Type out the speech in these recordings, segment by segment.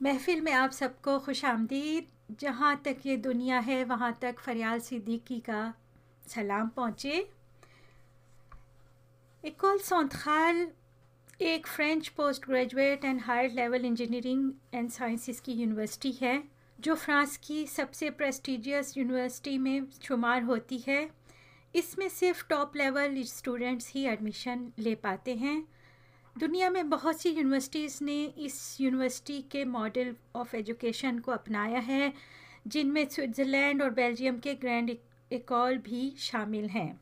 محفل میں آپ سب کو خوش آمدید۔ جہاں تک یہ دنیا ہے، وہاں تک فریال صدیقی کا سلام پہنچے۔ اکول سونتخال ایک French post graduate and higher level engineering and sciences کی یونیورسٹی ہے، جو فرانس کی سب سے پریسٹیجیس یونیورسٹی میں شمار ہوتی ہے۔ اس میں صرف ٹاپ لیول اسٹوڈنٹس ہی ایڈمیشن لے پاتے ہیں۔ دنیا میں بہت سی یونیورسٹیز نے اس یونیورسٹی کے ماڈل آف ایجوکیشن کو اپنایا ہے، جن میں سوئٹزرلینڈ اور بیلجیم کے گرینڈ ایکول بھی شامل ہیں۔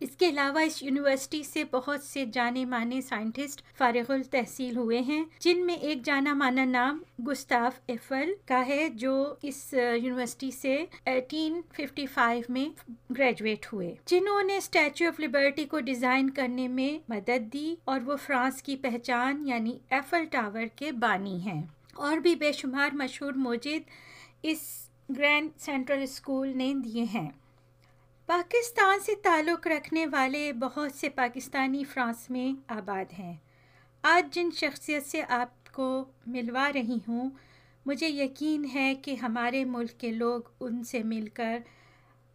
اس کے علاوہ اس یونیورسٹی سے بہت سے جانے مانے سائنٹسٹ فارغ التحصیل ہوئے ہیں، جن میں ایک جانا مانا نام گستاف ایفل کا ہے، جو اس یونیورسٹی سے ایٹین ففٹی فائیو میں گریجویٹ ہوئے۔ جنہوں نے اسٹیچو آف لبرٹی کو ڈیزائن کرنے میں مدد دی اور وہ فرانس کی پہچان یعنی ایفل ٹاور کے بانی ہیں۔ اور بھی بے شمار مشہور موجد اس گرینڈ سینٹرل اسکول نے دیے ہیں۔ پاکستان سے تعلق رکھنے والے بہت سے پاکستانی فرانس میں آباد ہیں۔ آج جن شخصیت سے آپ کو ملوا رہی ہوں، مجھے یقین ہے کہ ہمارے ملک کے لوگ ان سے مل کر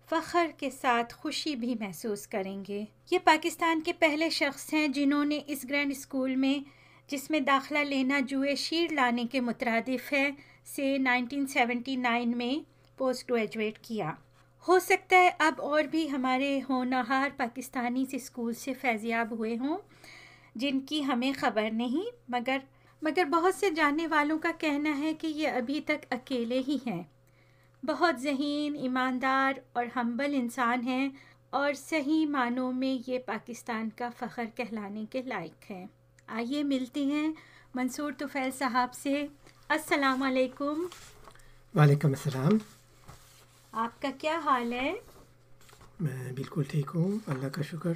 فخر کے ساتھ خوشی بھی محسوس کریں گے۔ یہ پاکستان کے پہلے شخص ہیں جنہوں نے اس گرینڈ اسکول میں، جس میں داخلہ لینا جوئے شیر لانے کے مترادف ہے، سے نائنٹین سیونٹی نائن میں پوسٹ گریجویٹ کیا۔ ہو سکتا ہے اب اور بھی ہمارے ہونہار پاکستانی سے اسکول سے فیضیاب ہوئے ہوں، جن کی ہمیں خبر نہیں، مگر مگر بہت سے جاننے والوں کا کہنا ہے کہ یہ ابھی تک اکیلے ہی ہیں۔ بہت ذہین، ایماندار اور ہمبل انسان ہیں اور صحیح معنوں میں یہ پاکستان کا فخر کہلانے کے لائق ہیں۔ آئیے ملتے ہیں منصور توفیل صاحب سے۔ السلام علیکم۔ وعلیکم السلام۔ آپ کا کیا حال ہے؟ میں بالکل ٹھیک ہوں اللہ کا شکر۔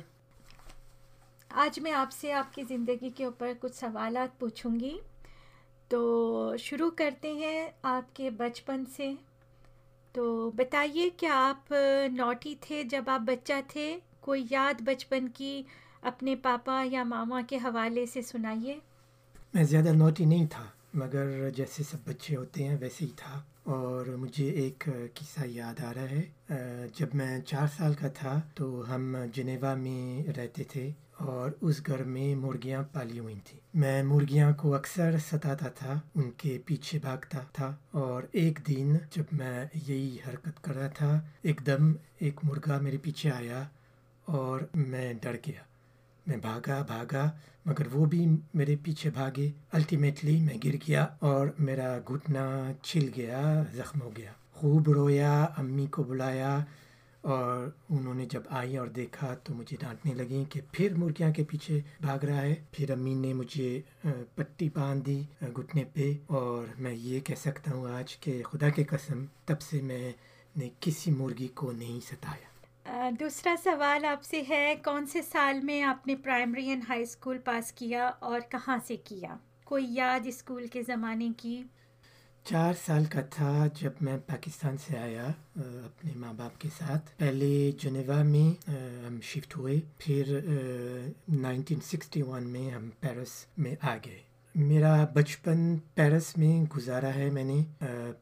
آج میں آپ سے آپ کی زندگی کے اوپر کچھ سوالات پوچھوں گی۔ تو شروع کرتے ہیں آپ کے بچپن سے۔ تو بتائیے کہ آپ نوٹی تھے جب آپ بچہ تھے؟ کوئی یاد بچپن کی اپنے پاپا یا ماما کے حوالے سے سنائیے۔ میں زیادہ نوٹی نہیں تھا مگر جیسے سب بچے ہوتے ہیں ویسے ہی تھا۔ اور مجھے ایک قصہ یاد آ رہا ہے۔ جب میں چار سال کا تھا تو ہم جنیوا میں رہتے تھے اور اس گھر میں مرغیاں پالی ہوئی تھیں۔ میں مرغیاں کو اکثر ستاتا تھا، ان کے پیچھے بھاگتا تھا اور ایک دن جب میں یہی حرکت کر رہا تھا، ایک دم ایک مرغا میرے پیچھے آیا اور میں ڈر گیا۔ میں بھاگا بھاگا، مگر وہ بھی میرے پیچھے بھاگے۔ الٹیمیٹلی میں گر گیا اور میرا گھٹنا چھل گیا، زخم ہو گیا۔ خوب رویا، امی کو بلایا اور انہوں نے جب آئی اور دیکھا تو مجھے ڈانٹنے لگیں کہ پھر مرغیاں کے پیچھے بھاگ رہا ہے۔ پھر امی نے مجھے پٹی باندھ دی گھٹنے پہ۔ اور میں یہ کہہ سکتا ہوں آج کہ خدا کے قسم تب سے میں نے کسی مرغی کو نہیں ستایا۔ دوسرا سوال آپ سے ہے، کون سے سال میں آپ نے primary and high school pass کیا اور کہاں سے کیا؟ کوئی یاد اسکول کے زمانے کی؟ چار سال کا تھا جب میں پاکستان سے آیا اپنے ماں باپ کے ساتھ۔ پہلے جنیوا میں ہم شفٹ ہوئے، پھر نائنٹین سکسٹی ون میں ہم پیرس میں آ گئے۔ میرا بچپن پیرس میں گزارا ہے میں نے۔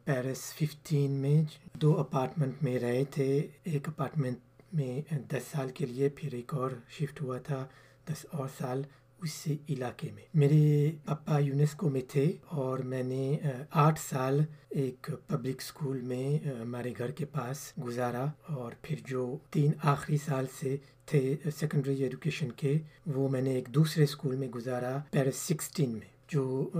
پیرس ففٹین میں دو اپارٹمنٹ میں رہے تھے۔ ایک اپارٹمنٹ میں دس سال کے لیے پھر ایک اور شفٹ ہوا تھا، دس اور سال اسی علاقے میں۔ میرے پپا یونیسکو میں تھے اور میں نے آٹھ سال ایک پبلک اسکول میں ہمارے گھر کے پاس گزارا۔ اور پھر جو تین آخری سال سے تھے سیکنڈری ایجوکیشن کے، وہ میں نے ایک دوسرے اسکول میں گزارا پیرس سکسٹین میں۔ جو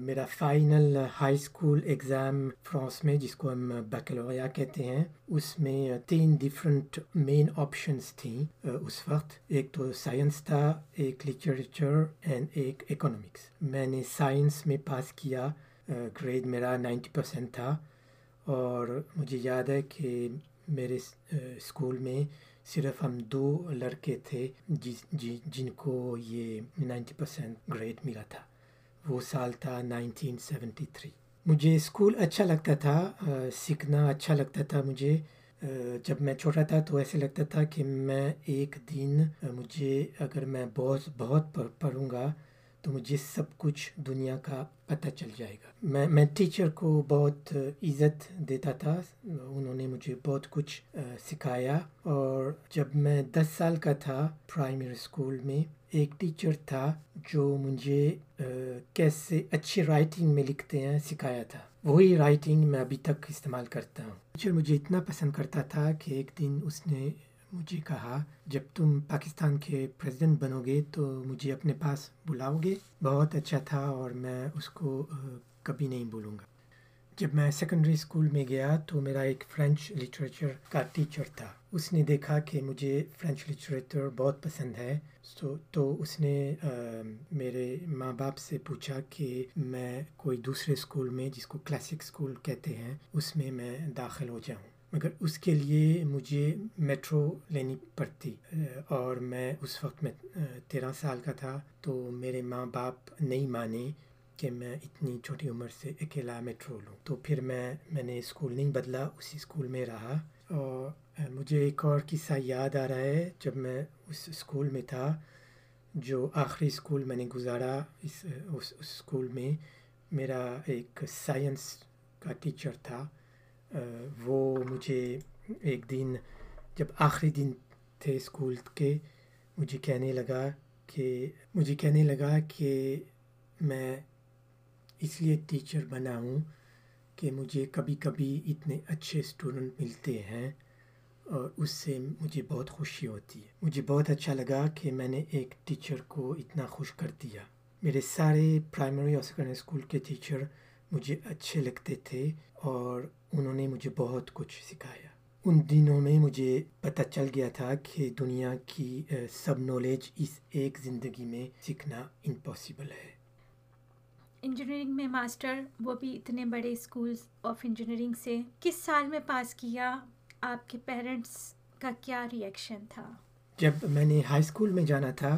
میرا final high school exam France میں، جس کو ہم بیکلوریا کہتے ہیں، اس میں تین ڈفرینٹ مین آپشنس تھیں اس وقت۔ ایک تو سائنس تھا، ایک لٹریچر اینڈ ایک اکنامکس میں نے سائنس میں پاس کیا گریڈ میرا نائنٹی پرسینٹ تھا۔ اور مجھے یاد ہے کہ میرے اسکول میں صرف ہم دو لڑکے تھے، جس جی، جن کو یہ نائنٹی پرسینٹ گریڈ ملا تھا۔ وہ سال تھا نائنٹین سیونٹی تھری۔ مجھے اسکول اچھا لگتا تھا سیکھنا اچھا لگتا تھا مجھے۔ جب میں چھوٹا تھا تو ایسے لگتا تھا کہ میں ایک دن مجھے اگر میں بہت بہت پڑھوں گا تو مجھے سب کچھ دنیا کا پتہ چل جائے گا۔ میں میں ٹیچر کو بہت عزت دیتا تھا۔ انہوں نے مجھے بہت کچھ سکھایا۔ اور جب میں دس سال کا تھا پرائمری اسکول میں، ایک ٹیچر تھا جو مجھے کیسے اچھی رائٹنگ میں لکھتے ہیں سکھایا تھا۔ وہی رائٹنگ میں ابھی تک استعمال کرتا ہوں۔ ٹیچر مجھے اتنا پسند کرتا تھا کہ ایک دن اس نے مجھے کہا، جب تم پاکستان کے پریزیڈنٹ بنو گے تو مجھے اپنے پاس بلاؤ گے بہت اچھا تھا اور میں اس کو کبھی نہیں بولوں گا۔ جب میں سیکنڈری اسکول میں گیا تو میرا ایک فرینچ لٹریچر کا ٹیچر تھا۔ اس نے دیکھا کہ مجھے فرینچ لٹریچر بہت پسند ہے۔ سو تو اس نے میرے ماں باپ سے پوچھا کہ میں کوئی دوسرے اسکول میں، جس کو کلاسک اسکول کہتے ہیں، اس میں میں داخل ہو جاؤں۔ مگر اس کے لیے مجھے میٹرو لینی پڑتی، اور میں اس وقت میں تیرہ سال کا تھا، تو میرے ماں باپ نہیں مانے کہ میں اتنی چھوٹی عمر سے اکیلا میٹرو لوں۔ تو پھر میں میں نے اسکول نہیں بدلا، اسی اسکول میں رہا۔ اور مجھے ایک اور قصہ یاد آ رہا ہے، جب میں اس اسکول میں تھا، جو آخری اسکول میں نے گزارا۔ اس اس اسکول میں میرا ایک سائنس کا ٹیچر تھا۔ وہ مجھے ایک دن جب آخری دن تھے اسکول کے، مجھے کہنے لگا کہ، مجھے کہنے لگا کہ میں اس لیے ٹیچر بنا ہوں کہ مجھے کبھی کبھی اتنے اچھے اسٹوڈنٹ ملتے ہیں اور اس سے مجھے بہت خوشی ہوتی ہے۔ مجھے بہت اچھا لگا کہ میں نے ایک ٹیچر کو اتنا خوش کر دیا۔ میرے سارے پرائمری اور سیکنڈری اسکول کے ٹیچر مجھے اچھے لگتے تھے اور انہوں نے مجھے بہت کچھ سکھایا۔ ان دنوں میں مجھے پتہ چل گیا تھا کہ دنیا کی سب نالج اس ایک زندگی میں سیکھنا امپاسبل ہے۔ انجینئرنگ میں ماسٹر وہ بھی اتنے بڑے اسکولس آف انجینئرنگ سے۔ کس سال میں پاس کیا؟ آپ کے پیرنٹس کا کیا ریئیکشن تھا؟ جب میں نے ہائی اسکول میں جانا تھا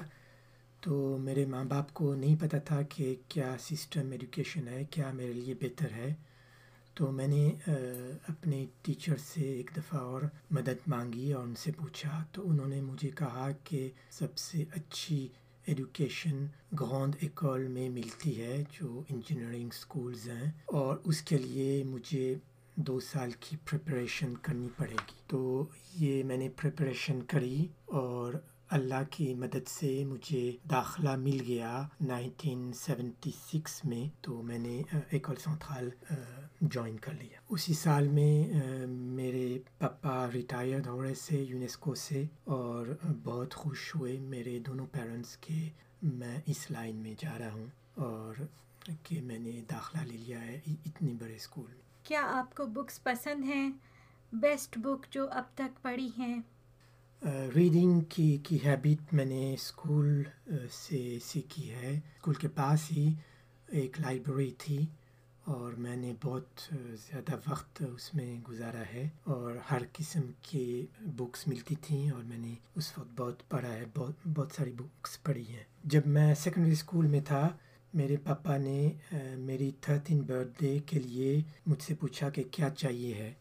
تو میرے ماں باپ کو نہیں پتہ تھا کہ کیا سسٹم ایجوکیشن ہے، کیا میرے لیے بہتر ہے۔ تو میں نے اپنے ٹیچر سے ایک دفعہ اور مدد مانگی اور ان سے پوچھا۔ تو انہوں نے مجھے کہا کہ سب سے اچھی ایجوکیشن گراؤنڈ ایکول میں ملتی ہے، جو انجینئرنگ اسکولز ہیں۔ اور اس کے لیے مجھے دو سال کی پریپریشن کرنی پڑے گی۔ تو یہ میں نے پریپریشن کری اور اللہ کی مدد سے مجھے داخلہ مل گیا نائنٹین سیونٹی سکس میں تو میں نے ایک سنتھال جوائن کر لیا۔ اسی سال میں میرے پپا ریٹائرڈ ہو رہے سے یونیسکو سے اور بہت خوش ہوئے میرے دونوں پیرنٹس کے میں اس لائن میں جا رہا ہوں اور کہ میں نے داخلہ لے لیا ہے اتنی بڑے اسکول میں۔ کیا آپ کو بکس پسند ہیں؟ بیسٹ بک جو اب تک پڑھی ہیں۔ ریڈنگ کی کی ہیبٹ میں نے اسکول سے سیکھی ہے۔ اسکول کے پاس ہی ایک لائبریری تھی اور میں نے بہت زیادہ وقت اس میں گزارا ہے اور ہر قسم کی بکس ملتی تھیں اور میں نے اس وقت بہت پڑھا ہے، بہت بہت ساری بکس پڑھی ہیں۔ جب میں سیکنڈری اسکول میں تھا، میرے پاپا نے میری تھرٹین برتھ ڈے کے لیے مجھ سے پوچھا کہ کیا چاہیے ہے؟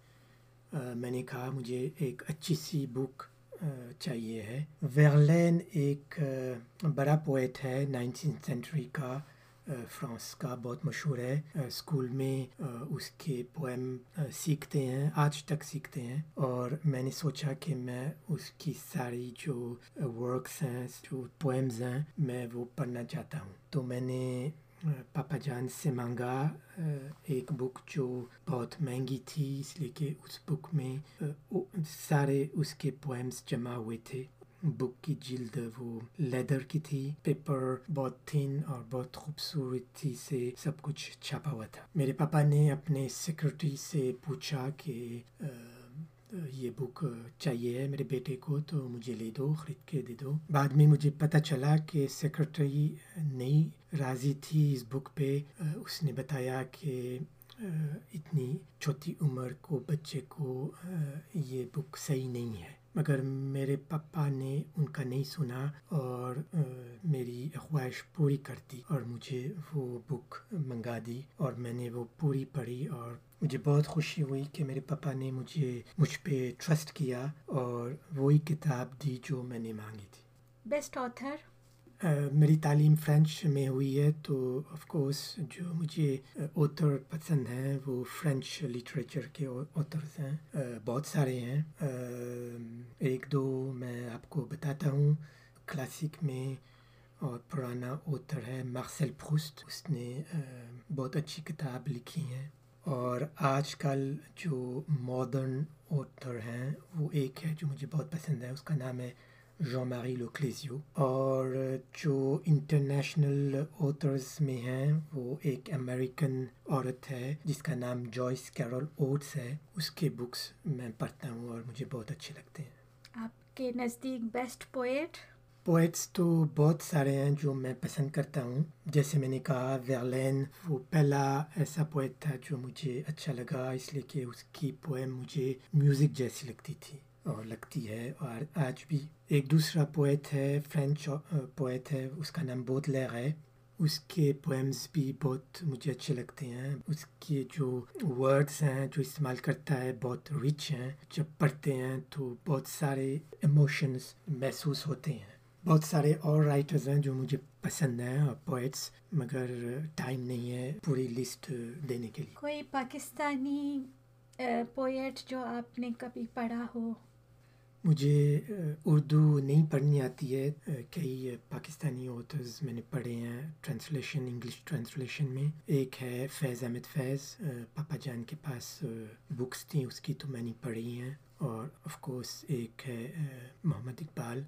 میں نے کہا مجھے ایک اچھی سی بک چاہیے ہے۔ ویرلین ایک بڑا پویٹ ہے، نائنٹین سینچری کا فرانس کا بہت مشہور ہے۔ اسکول میں اس کے پوئم سیکھتے ہیں، آج تک سیکھتے ہیں۔ اور میں نے سوچا کہ میں اس کی ساری جو ورکس ہیں، جو پوئمز ہیں، میں وہ پڑھنا چاہتا ہوں۔ تو میں نے پاپا جان سے مانگا ایک بک جو بہت مہنگی تھی، اس لیے کہ اس بک میں سارے اس کے پوئمس جمع ہوئے تھے۔ بک کی جلد وہ لیدر کی تھی پیپر بہت تھن اور بہت خوبصورتی سے سب کچھ چھاپا ہوا تھا۔ میرے پاپا نے اپنے سیکرٹری سے پوچھا کہ یہ بک چاہیے ہے میرے بیٹے کو، تو مجھے لے دو، خرید کے دے دو۔ بعد میں مجھے پتہ چلا کہ سیکرٹری نہیں راضی تھی اس بک پہ۔ اس نے بتایا کہ، اتنی چھوٹی عمر کو، بچے کو، یہ بک صحیح نہیں ہے۔ مگر میرے پپا نے ان کا نہیں سنا اور میری خواہش پوری کر دی اور مجھے وہ بک منگا دی اور میں نے وہ پوری پڑھی اور مجھے بہت خوشی ہوئی کہ میرے پپا نے مجھے مجھ پہ ٹرسٹ کیا اور وہی کتاب دی جو میں نے مانگی تھی۔ بیسٹ آتھر میری تعلیم فرینچ میں ہوئی ہے، تو آف کورس جو مجھے اوتر پسند ہیں، وہ فرینچ لٹریچر کے اوترز ہیں۔ بہت سارے ہیں۔ ایک دو میں آپ کو بتاتا ہوں۔ کلاسک میں اور پرانا اوتر ہے مارسل پروسٹ اس نے بہت اچھی کتاب لکھی ہیں۔ اور آج کل جو ماڈرن اوتھر ہیں، وہ ایک ہے جو مجھے بہت پسند ہے۔ اس کا نام ہے ماری لوکلیزیو اور جو انٹرنیشنل اوتھرز میں ہیں وہ ایک امریکن عورت ہے جس کا نام جوائس کیرول اوٹس ہے اس کے بکس میں پڑھتا ہوں اور مجھے بہت اچھے لگتے ہیں آپ کے نزدیک بیسٹ پوئٹ پوئٹس تو بہت سارے ہیں جو میں پسند کرتا ہوں جیسے میں نے کہا ویرلین وہ پہلا ایسا پوئٹ تھا جو مجھے اچھا لگا اس لیے کہ اس کی پوئم مجھے میوزک جیسی لگتی تھی لگتی ہے اور آج بھی ایک دوسرا پوئٹ ہے فرینچ پوئٹ uh, ہے، اس کا نام بہت لیر ہے۔ اس کے پوئمز بھی بہت مجھے اچھے لگتے ہیں۔ اس کے جو ورڈز ہیں، جو استعمال کرتا ہے، بہت رچ ہیں۔ جب پڑھتے ہیں تو بہت سارے ایموشنز محسوس ہوتے ہیں۔ بہت سارے اور رائٹرز ہیں جو مجھے پسند ہیں اور پوئٹس مگر ٹائم نہیں ہے پوری لسٹ دینے کے لیے۔ کوئی پاکستانی uh, پوئٹ جو آپ نے کبھی پڑھا ہو؟ مجھے اردو نہیں پڑھنی آتی ہے۔ کئی پاکستانی آتھرز میں نے پڑھے ہیں۔ ٹرانسلیشن انگلش ٹرانسلیشن میں۔ ایک ہے فیض احمد فیض۔ پاپا جان کے پاس بکس تھیں، اس کی تو میں نے پڑھی ہیں۔ اور آف کورس ایک ہے محمد اقبال۔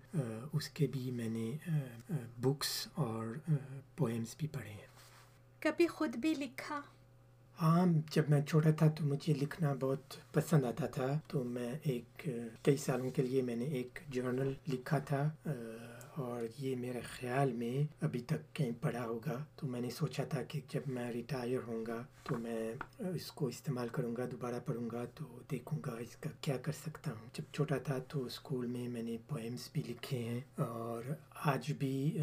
اس کے بھی میں نے بکس اور پوئمس بھی پڑھے ہیں۔ کبھی خود بھی لکھا۔ ہاں جب میں چھوٹا تھا تو مجھے لکھنا بہت پسند آتا تھا تو میں ایک، کئی سالوں کے لیے میں نے ایک جرنل لکھا تھا اور یہ میرے خیال میں ابھی تک کہیں پڑھا ہوگا۔ تو میں نے سوچا تھا کہ جب میں ریٹائر ہوں گا تو میں اس کو استعمال کروں گا، دوبارہ پڑھوں گا تو دیکھوں گا اس کا کیا کر سکتا ہوں۔ جب چھوٹا تھا تو اسکول میں میں نے پوئمس بھی لکھے ہیں اور آج بھی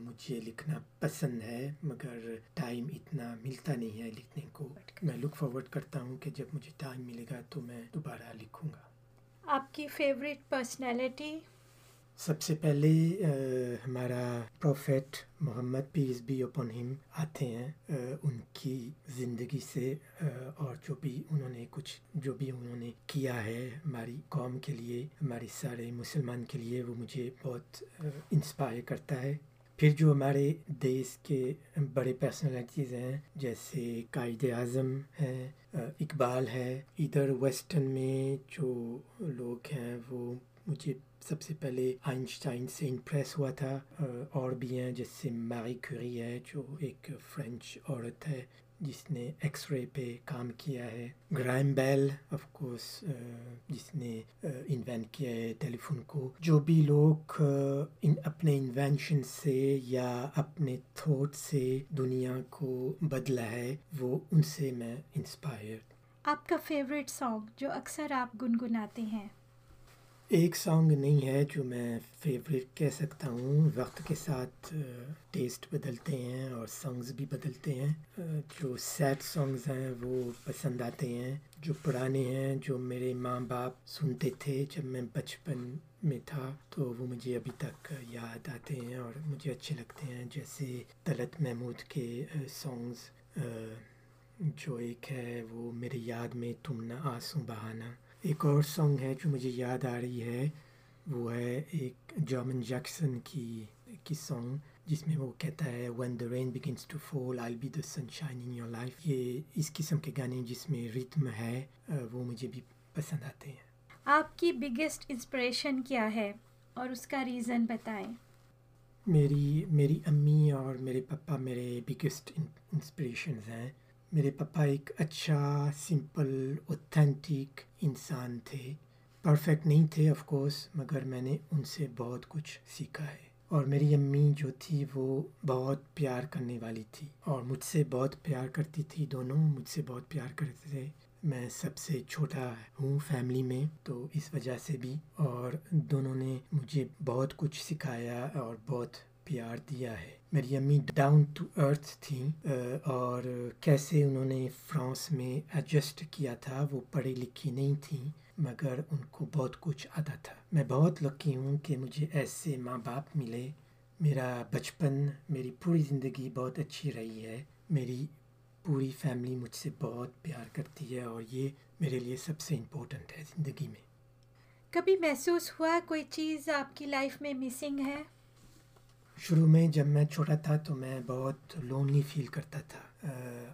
مجھے لکھنا پسند ہے، مگر ٹائم اتنا ملتا نہیں ہے لکھنے کو۔ میں لک فارورڈ کرتا ہوں کہ جب مجھے ٹائم ملے گا تو میں دوبارہ لکھوں گا۔ آپ کی فیوریٹ پرسنالٹی سب سے پہلے ہمارا prophet Muhammad peace be upon ہم آتے ہیں۔ ان کی زندگی سے اور جو بھی انہوں نے کچھ، جو بھی انہوں نے کیا ہے ہماری قوم کے لیے ہماری سارے مسلمان کے لیے، وہ مجھے بہت انسپائر کرتا ہے۔ پھر جو ہمارے دیش کے بڑے پرسنالٹیز ہیں، جیسے قائد اعظم ہیں اقبال ہے۔ ادھر ویسٹرن میں جو لوگ ہیں، وہ مجھے سب سے پہلے آئنسٹائن سے امپریس ہوا تھا اور بھی ہیں جیسے میری کیوری ہے، جو ایک فرینچ عورت ہے جس نے ایکس رے پہ کام کیا ہے۔ گرائم بیل آف کورس جس نے انوینٹ کیا ہے ٹیلی فون کو۔ جو بھی لوگ ان اپنے انوینشن سے یا اپنے تھوٹ سے دنیا کو بدلا ہے، وہ ان سے میں انسپائر آپ کا فیوریٹ سانگ جو اکثر آپ گنگناتے ہیں؟ ایک سانگ نہیں ہے جو میں فیوریٹ کہہ سکتا ہوں۔ وقت کے ساتھ ٹیسٹ بدلتے ہیں اور سانگز بھی بدلتے ہیں۔ جو سیڈ سانگز ہیں وہ پسند آتے ہیں۔ جو پرانے ہیں، جو میرے ماں باپ سنتے تھے جب میں بچپن میں تھا، تو وہ مجھے ابھی تک یاد آتے ہیں اور مجھے اچھے لگتے ہیں۔ جیسے طلت محمود کے سانگز جو ایک ہے وہ میرے یاد میں تم نہ آنسوں بہانا۔ ایک اور سانگ ہے جو مجھے یاد آ رہی ہے وہ ہے ایک جارمن جیکسن کی کی سانگ جس میں وہ کہتا ہے when the rain begins to fall I be the sunshine in your life یہ اس قسم کے گانے جس میں ریتم ہے وہ مجھے بھی پسند آتے ہیں۔ آپ کی بگیسٹ انسپریشن کیا ہے؟ اور اس کا ریزن بتائیں۔ میری میری امی اور میرے پپا میرے بگیسٹ انسپریشنز ہیں۔ میرے پپا ایک اچھا سمپل اوتھینٹک انسان تھے۔ پرفیکٹ نہیں تھے آف کورس مگر میں نے ان سے بہت کچھ سیکھا ہے۔ اور میری امی جو تھی، وہ بہت پیار کرنے والی تھی۔ اور مجھ سے بہت پیار کرتی تھی، دونوں مجھ سے بہت پیار کرتے تھے۔ میں سب سے چھوٹا ہوں فیملی میں، تو اس وجہ سے بھی۔ اور دونوں نے مجھے بہت کچھ سکھایا اور بہت پیار دیا ہے۔ میری امی ڈاؤن ٹو ارتھ تھیں اور کیسے انہوں نے فرانس میں ایڈجسٹ کیا تھا، وہ پڑھی لکھی نہیں تھیں مگر ان کو بہت کچھ آتا تھا۔ میں بہت لکی ہوں کہ مجھے ایسے ماں باپ ملے۔ میرا بچپن، میری پوری زندگی بہت اچھی رہی ہے۔ میری پوری فیملی مجھ سے بہت پیار کرتی ہے، اور یہ میرے لیے سب سے امپورٹنٹ ہے زندگی میں۔ کبھی محسوس ہوا کوئی چیز آپ کی لائف میں مسنگ ہے؟ شروع میں جب میں چھوٹا تھا تو میں بہت لونلی فیل کرتا تھا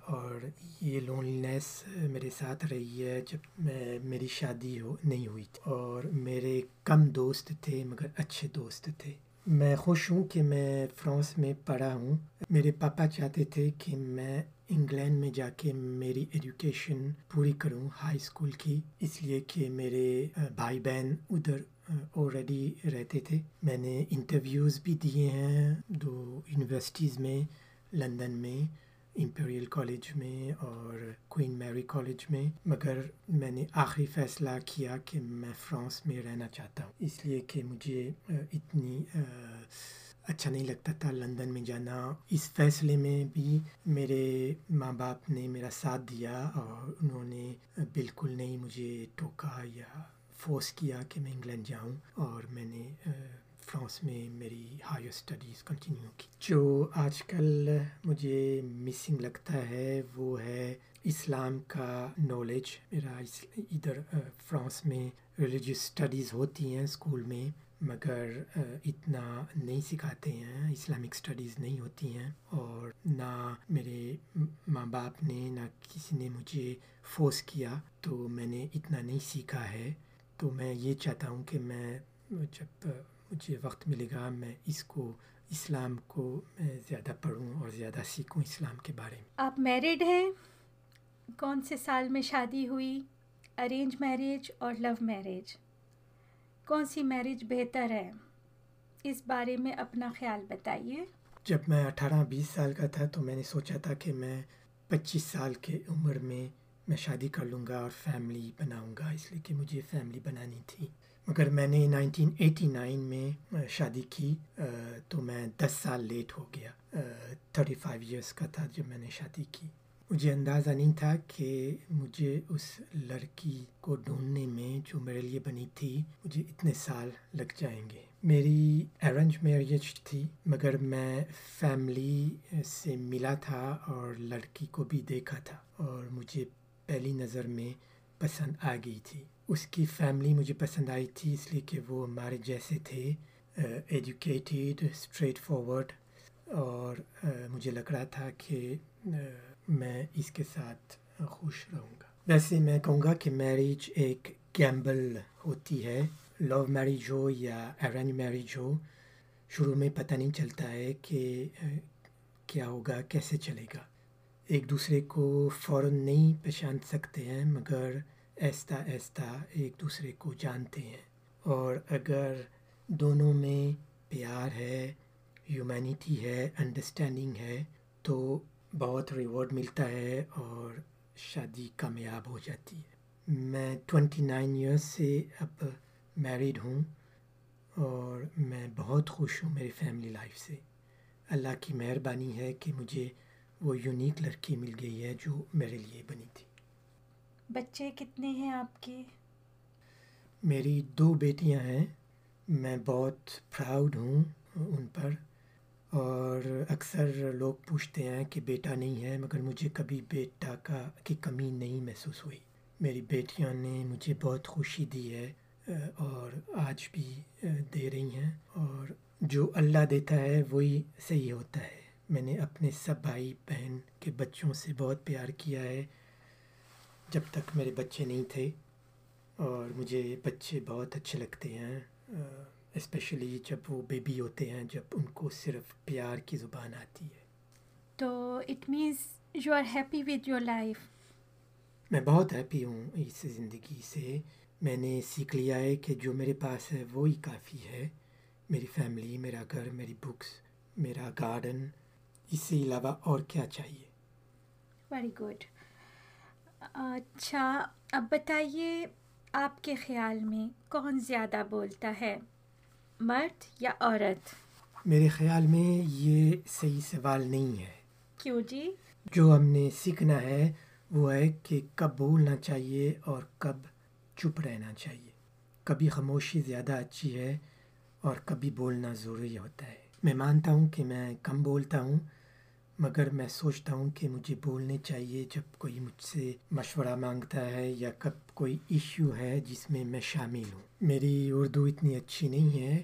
اور یہ لونلینس میرے ساتھ رہی ہے جب میں، میری شادی ہو، نہیں ہوئی تھی، اور میرے کم دوست تھے مگر اچھے دوست تھے۔ میں خوش ہوں کہ میں فرانس میں پڑھا ہوں۔ میرے پاپا چاہتے تھے کہ میں انگلینڈ میں جا کے میری ایجوکیشن پوری کروں ہائی اسکول کی، اس لیے کہ میرے بھائی بہن ادھر آلریڈی رہتے تھے۔ میں نے انٹرویوز بھی دیے ہیں دو یونیورسٹیز میں لندن میں امپیریل کالج میں اور کوئن میری کالج میں۔ مگر میں نے آخری فیصلہ کیا کہ میں فرانس میں رہنا چاہتا ہوں۔ اس لیے کہ مجھے اتنی اچھا نہیں لگتا تھا لندن میں جانا۔ اس فیصلے میں بھی میرے ماں باپ نے میرا ساتھ دیا اور انہوں نے بالکل نہیں مجھے ٹوکا یا فورس کیا کہ میں انگلینڈ جاؤں اور میں نے فرانس میں میری ہائر اسٹڈیز کنٹینیو کی۔ جو آج کل مجھے مسنگ لگتا ہے وہ ہے اسلام کا نالج میرا ادھر فرانس میں ریلیجیس اسٹڈیز ہوتی ہیں اسکول میں، مگر اتنا نہیں سکھاتے ہیں اسلامک اسٹڈیز نہیں ہوتی ہیں اور نہ میرے ماں باپ نے، نہ کسی نے مجھے فورس کیا تو میں نے اتنا نہیں سیکھا ہے۔ تو میں یہ چاہتا ہوں کہ میں جب مجھے وقت ملے گا میں اس کو اسلام کو میں زیادہ پڑھوں اور زیادہ سیکھوں اسلام کے بارے میں۔ آپ میرڈ ہیں؟ کون سے سال میں شادی ہوئی؟ ارینج میرج اور لو میرج کون سی میرج بہتر ہے؟ اس بارے میں اپنا خیال بتائیے۔ جب میں اٹھارہ بیس سال کا تھا تو میں نے سوچا تھا کہ میں پچیس سال کے عمر میں میں شادی کر لوں گا اور فیملی بناؤں گا، اس لیے کہ مجھے فیملی بنانی تھی۔ مگر میں نے نائنٹین ایٹی نائن میں شادی کی تو میں دس سال لیٹ ہو گیا۔ تھرٹی فائیو ایئرس کا تھا جب میں نے شادی کی۔ مجھے اندازہ نہیں تھا کہ مجھے اس لڑکی کو ڈھونڈنے میں جو میرے لیے بنی تھی، مجھے اتنے سال لگ جائیں گے۔ میری ارینج میریج تھی، مگر میں فیملی سے ملا تھا اور لڑکی کو بھی دیکھا تھا اور مجھے پہلی نظر میں پسند آ گئی تھی۔ اس کی فیملی مجھے پسند آئی تھی، اس لیے کہ وہ ہمارے جیسے تھے۔ ایجوکیٹیڈ اسٹریٹ فارورڈ اور مجھے لگ رہا تھا کہ میں اس کے ساتھ خوش رہوں گا۔ ویسے میں کہوں گا کہ میرج ایک گیمبل ہوتی ہے۔ لو میرج ہو یا ارینج میرج ہو، شروع میں پتہ نہیں چلتا ہے کہ کیا ہوگا، کیسے چلے گا۔ ایک دوسرے کو فوراً نہیں پہچان سکتے ہیں، مگر ایستا ایستا ایک دوسرے کو جانتے ہیں۔ اور اگر دونوں میں پیار ہے ہیومینٹی ہے انڈرسٹینڈنگ ہے، تو بہت ریوارڈ ملتا ہے اور شادی کامیاب ہو جاتی ہے۔ میں ٹوینٹی نائن ایئرس سے اب میریڈ ہوں اور میں بہت خوش ہوں میری فیملی لائف سے۔ اللہ کی مہربانی ہے کہ مجھے وہ یونیک لڑکی مل گئی ہے جو میرے لیے بنی تھی۔ بچے کتنے ہیں آپ کے؟ میری دو بیٹیاں ہیں۔ میں بہت پراؤڈ ہوں ان پر اور اکثر لوگ پوچھتے ہیں کہ بیٹا نہیں ہے مگر مجھے کبھی بیٹا کا کی کمی نہیں محسوس ہوئی۔ میری بیٹیاں نے مجھے بہت خوشی دی ہے اور آج بھی دے رہی ہیں اور جو اللہ دیتا ہے وہی صحیح ہوتا ہے۔ میں نے اپنے سب بھائی بہن کے بچوں سے بہت پیار کیا ہے۔ جب تک میرے بچے نہیں تھے اور مجھے بچے بہت اچھے لگتے ہیں اسپیشلی جب وہ بیبی ہوتے ہیں جب ان کو صرف پیار کی زبان آتی ہے۔ تو it means you are happy with your life میں بہت ہیپی ہوں اس زندگی سے۔ میں نے سیکھ لیا ہے کہ جو میرے پاس ہے وہی کافی ہے۔ میری فیملی میرا گھر میری بکس میرا گارڈن اس سے علاوہ اور کیا چاہیے؟ ویری گڈ اچھا اب بتائیے آپ کے خیال میں کون زیادہ بولتا ہے مرد یا عورت؟ میرے خیال میں یہ صحیح سوال نہیں ہے۔ کیوں جی؟ جو ہم نے سیکھنا ہے وہ ہے کہ کب بولنا چاہیے اور کب چپ رہنا چاہیے۔ کبھی خاموشی زیادہ اچھی ہے اور کبھی بولنا ضروری ہوتا ہے۔ میں مانتا ہوں کہ میں کم بولتا ہوں مگر میں سوچتا ہوں کہ مجھے بولنے چاہیے جب کوئی مجھ سے مشورہ مانگتا ہے یا کب کوئی ایشو ہے جس میں میں شامل ہوں۔ میری اردو اتنی اچھی نہیں ہے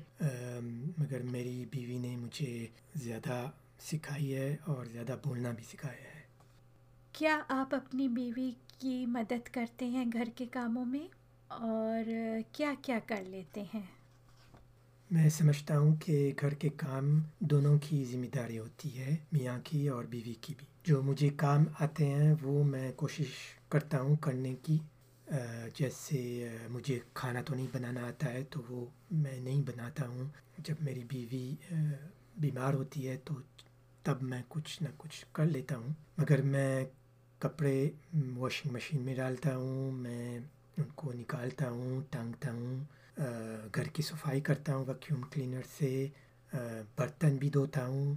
مگر میری بیوی نے مجھے زیادہ سکھائی ہے اور زیادہ بولنا بھی سکھایا ہے۔ کیا آپ اپنی بیوی کی مدد کرتے ہیں گھر کے کاموں میں؟ اور کیا کیا کر لیتے ہیں؟ میں سمجھتا ہوں کہ گھر کے کام دونوں کی ذمہ داری ہوتی ہے، میاں کی اور بیوی کی بھی۔ جو مجھے کام آتے ہیں، وہ میں کوشش کرتا ہوں کرنے کی۔ جیسے مجھے کھانا تو نہیں بنانا آتا ہے، تو وہ میں نہیں بناتا ہوں۔ جب میری بیوی بیمار ہوتی ہے، تو تب میں کچھ نہ کچھ کر لیتا ہوں۔ مگر میں کپڑے واشنگ مشین میں ڈالتا ہوں، میں ان کو نکالتا ہوں، ٹانگتا ہوں۔ گھر کی صفائی کرتا ہوں ویکیوم کلینر سے برتن بھی دھوتا ہوں۔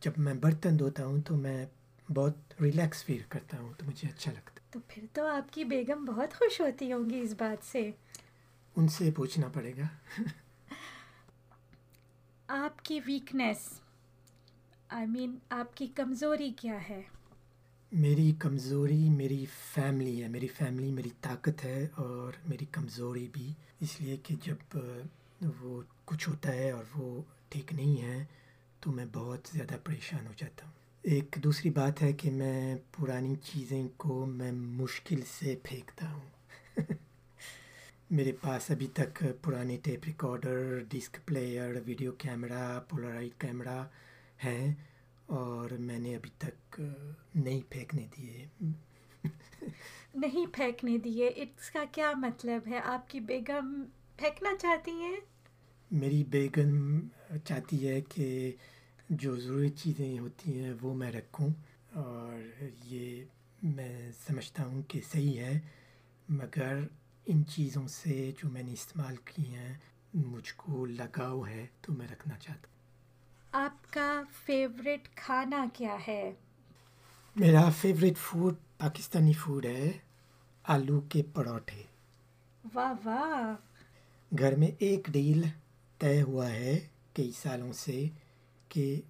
جب میں برتن دھوتا ہوں تو میں بہت ریلیکس فیل کرتا ہوں تو مجھے اچھا لگتا تو پھر تو آپ کی بیگم بہت خوش ہوتی ہوں گی اس بات سے۔ ان سے پوچھنا پڑے گا۔ آپ کی ویکنیس آئی مین آپ کی کمزوری کیا ہے؟ میری کمزوری میری فیملی ہے، میری فیملی میری طاقت ہے اور میری کمزوری بھی۔ اس لیے کہ جب وہ کچھ ہوتا ہے اور وہ ٹھیک نہیں ہے تو میں بہت زیادہ پریشان ہو جاتا ہوں۔ ایک دوسری بات ہے کہ میں پرانی چیزیں کو میں مشکل سے پھینکتا ہوں۔ میرے پاس ابھی تک پرانے tape recorder, disc player, video camera Polaroid camera ہیں۔ اور میں نے ابھی تک نہیں پھینکنے دیے۔ نہیں پھینکنے دیے۔ اس کا کیا مطلب ہے؟ آپ کی بیگم پھینکنا چاہتی ہیں؟ میری بیگم چاہتی ہے کہ جو ضروری چیزیں ہوتی ہیں وہ میں رکھوں۔ اور یہ میں سمجھتا ہوں کہ صحیح ہے مگر ان چیزوں سے جو میں نے استعمال کی ہیں مجھ کو لگاؤ ہے تو میں رکھنا چاہتا ہوں۔ آپ کا فیوریٹ کھانا کیا ہے؟ میرا فیوریٹ فوڈ پاکستانی فوڈ ہے آلو کے پروٹھے واہ واہ۔ گھر میں ایک ڈیل طے ہوا ہے کئی سالوں سے کہ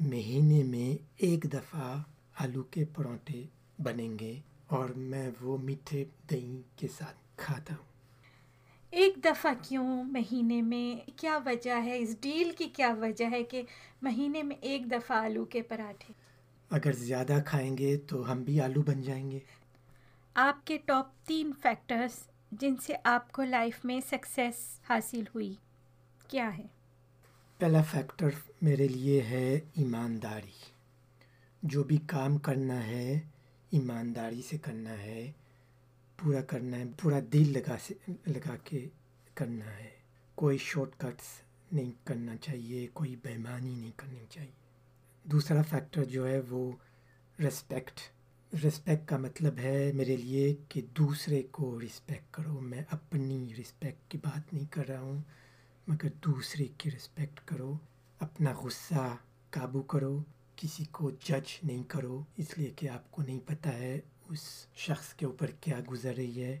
مہینے میں ایک دفعہ آلو کے پروٹھے بنیں گے اور میں وہ میٹھے دہی کے ساتھ کھاتا ہوں۔ ایک دفعہ کیوں مہینے میں کیا وجہ ہے؟ اس ڈیل کی کیا وجہ ہے کہ مہینے میں ایک دفعہ آلو کے پراٹھے؟ اگر زیادہ کھائیں گے تو ہم بھی آلو بن جائیں گے۔ آپ کے ٹاپ تین فیکٹرز جن سے آپ کو لائف میں سکسیس حاصل ہوئی کیا ہے پہلا فیکٹر میرے لیے ہے ایمانداری۔ جو بھی کام کرنا ہے ایمانداری سے کرنا ہے پورا کرنا ہے، پورا دل لگا سے، لگا کے کرنا ہے۔ کوئی شارٹ کٹس نہیں کرنا چاہیے، کوئی بےمانی نہیں کرنی چاہیے۔ دوسرا فیکٹر جو ہے وہ رسپیکٹ رسپیکٹ کا مطلب ہے میرے لیے کہ دوسرے کو رسپیکٹ کرو۔ میں اپنی رسپیکٹ کی بات نہیں کر رہا ہوں، مگر دوسرے کی رسپیکٹ کرو۔ اپنا غصہ قابو کرو، کسی کو جج نہیں کرو۔ اس لیے کہ آپ کو نہیں پتہ ہے اس شخص کے اوپر کیا گزر رہی ہے؟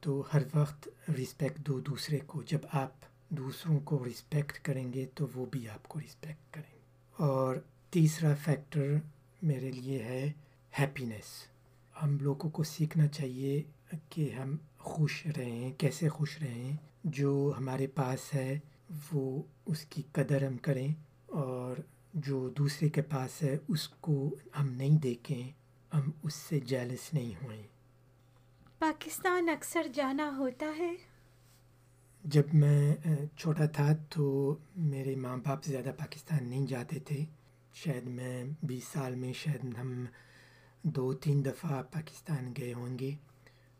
تو ہر وقت رسپیکٹ دو دوسرے کو۔ جب آپ دوسروں کو رسپیکٹ کریں گے تو وہ بھی آپ کو رسپیکٹ کریں گے۔ اور تیسرا فیکٹر میرے لیے ہے ہیپینیس ہم لوگوں کو سیکھنا چاہیے کہ ہم خوش رہیں۔ کیسے خوش رہیں؟ جو ہمارے پاس ہے، وہ اس کی قدر ہم کریں اور جو دوسرے کے پاس ہے، اس کو ہم نہیں دیکھیں۔ ہم اس سے جیلس نہیں ہوئیں۔ پاکستان اکثر جانا ہوتا ہے۔ جب میں چھوٹا تھا تو میرے ماں باپ زیادہ پاکستان نہیں جاتے تھے۔ شاید میں بیس سال میں شاید ہم دو تین دفعہ پاکستان گئے ہوں گے۔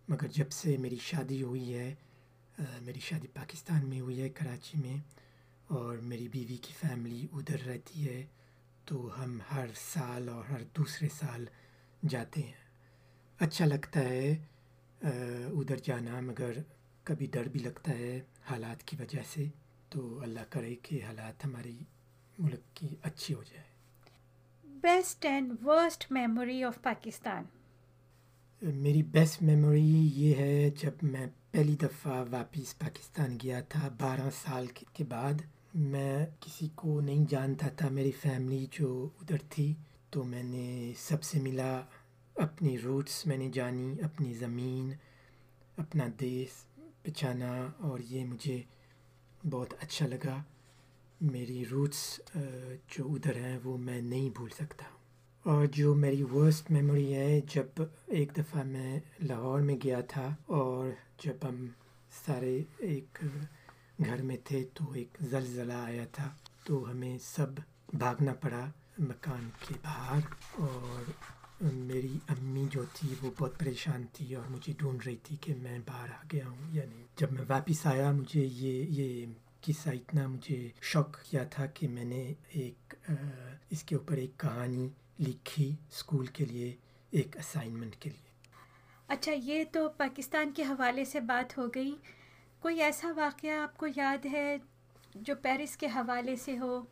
مگر جب سے میری شادی ہوئی ہے میری شادی پاکستان میں ہوئی ہے کراچی میں اور میری بیوی کی فیملی ادھر رہتی ہے تو ہم ہر سال اور ہر دوسرے سال جاتے ہیں۔ اچھا لگتا ہے ادھر جانا مگر کبھی ڈر بھی لگتا ہے حالات کی وجہ سے۔ تو اللہ کرے کہ حالات ہماری ملک کی اچھی ہو جائے۔ Best and worst memory of Pakistan. میری بیسٹ میموری یہ ہے جب میں پہلی دفعہ واپس پاکستان گیا تھا بارہ سال کے بعد میں کسی کو نہیں جانتا تھا میری فیملی جو ادھر تھی۔ تو میں نے سب سے ملا اپنی روٹس میں نے جانی اپنی زمین، اپنا دیس پہچانا اور یہ مجھے بہت اچھا لگا۔ میری روٹس جو ادھر ہیں وہ میں نہیں بھول سکتا۔ اور جو میری ورسٹ میموری ہے، جب ایک دفعہ میں لاہور میں گیا تھا اور جب ہم سارے ایک گھر میں تھے تو ایک زلزلہ آیا تھا تو ہمیں سب بھاگنا پڑا۔ مکان کے باہر اور میری امی جو تھی وہ بہت پریشان تھی اور مجھے ڈھونڈ رہی تھی کہ میں باہر آ گیا ہوں۔ یا نہیں جب میں واپس آیا مجھے یہ یہ قصہ اتنا مجھے شوق کیا تھا کہ میں نے ایک اس کے اوپر ایک کہانی لکھی اسکول کے لیے، ایک اسائنمنٹ کے لیے۔ اچھا یہ تو پاکستان کے حوالے سے بات ہو گئی۔ کوئی ایسا واقعہ آپ کو یاد ہے جو پیرس کے حوالے سے ہو؟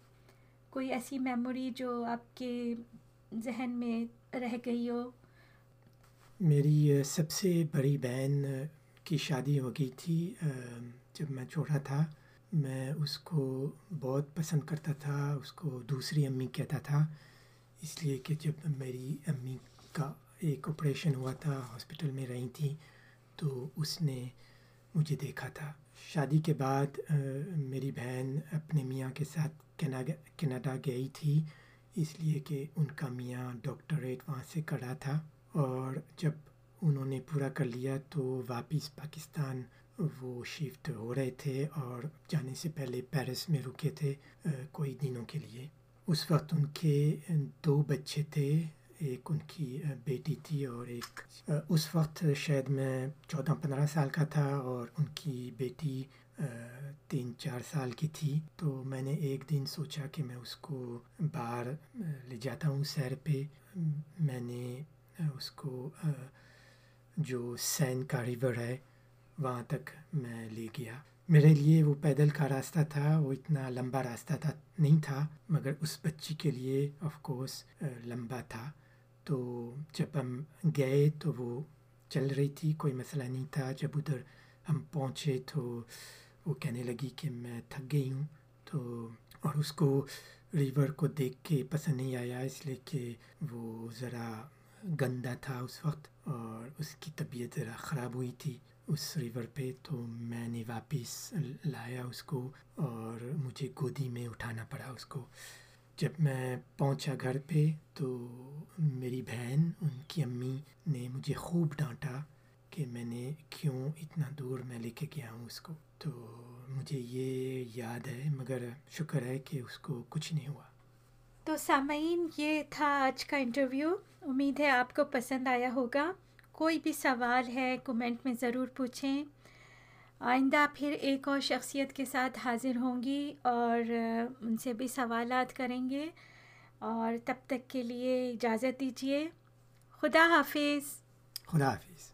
کوئی ایسی میموری جو آپ کے ذہن میں رہ گئی ہو؟ میری سب سے بڑی بہن کی شادی ہو گئی تھی جب میں چھوٹا تھا۔ میں اس کو بہت پسند کرتا تھا، اس کو دوسری امی کہتا تھا۔ اس لیے کہ جب میری امی کا ایک آپریشن ہوا تھا ہاسپٹل میں رہی تھیں، تو اس نے مجھے دیکھا تھا۔ شادی کے بعد میری بہن اپنے میاں کے ساتھ کینیڈا گئی تھی، اس لیے کہ ان کا میاں ڈاکٹریٹ وہاں سے کرا تھا، اور جب انہوں نے پورا کر لیا تو واپس پاکستان وہ شفٹ ہو رہے تھے اور جانے سے پہلے پیرس میں رکے تھے کوئی دنوں کے لیے۔ اس وقت ان کے دو بچے تھے ایک ان کی بیٹی تھی اور ایک اس وقت شاید میں چودہ پندرہ سال کا تھا اور ان کی بیٹی تین چار سال کی تھی۔ تو میں نے ایک دن سوچا کہ میں اس کو باہر لے جاتا ہوں سیر پہ۔ میں نے اس کو جو سین کا ریور ہے، وہاں تک میں لے گیا۔ میرے لیے وہ پیدل کا راستہ تھا، وہ اتنا لمبا راستہ تھا، نہیں تھا، مگر اس بچی کے لیے آف کورس لمبا تھا۔ تو جب ہم گئے تو وہ چل رہی تھی، کوئی مسئلہ نہیں تھا۔ جب ادھر ہم پہنچے تو وہ کہنے لگی کہ میں تھک گئی ہوں۔ تو اور اس کو ریور کو دیکھ کے پسند نہیں آیا، اس لیے کہ وہ ذرا گندا تھا اس وقت اور اس کی طبیعت ذرا خراب ہوئی تھی اس ریور پہ۔ تو میں نے واپس لایا اس کو اور مجھے گودی میں اٹھانا پڑا اس کو۔ جب میں پہنچا گھر پہ تو میری بہن، ان کی امی نے مجھے خوب ڈانٹا کہ میں نے کیوں اتنا دور میں لے کے گیا ہوں اس کو۔ تو مجھے یہ یاد ہے، مگر شکر ہے کہ اس کو کچھ نہیں ہوا۔ تو سامعین، یہ تھا آج کا انٹرویو۔ امید ہے آپ کو پسند آیا ہوگا۔ کوئی بھی سوال ہے کومنٹ میں ضرور پوچھیں۔ آئندہ پھر ایک اور شخصیت کے ساتھ حاضر ہوں گی اور ان سے بھی سوالات کریں گے اور تب تک کے لیے اجازت دیجیے۔ خدا حافظ۔ خدا حافظ۔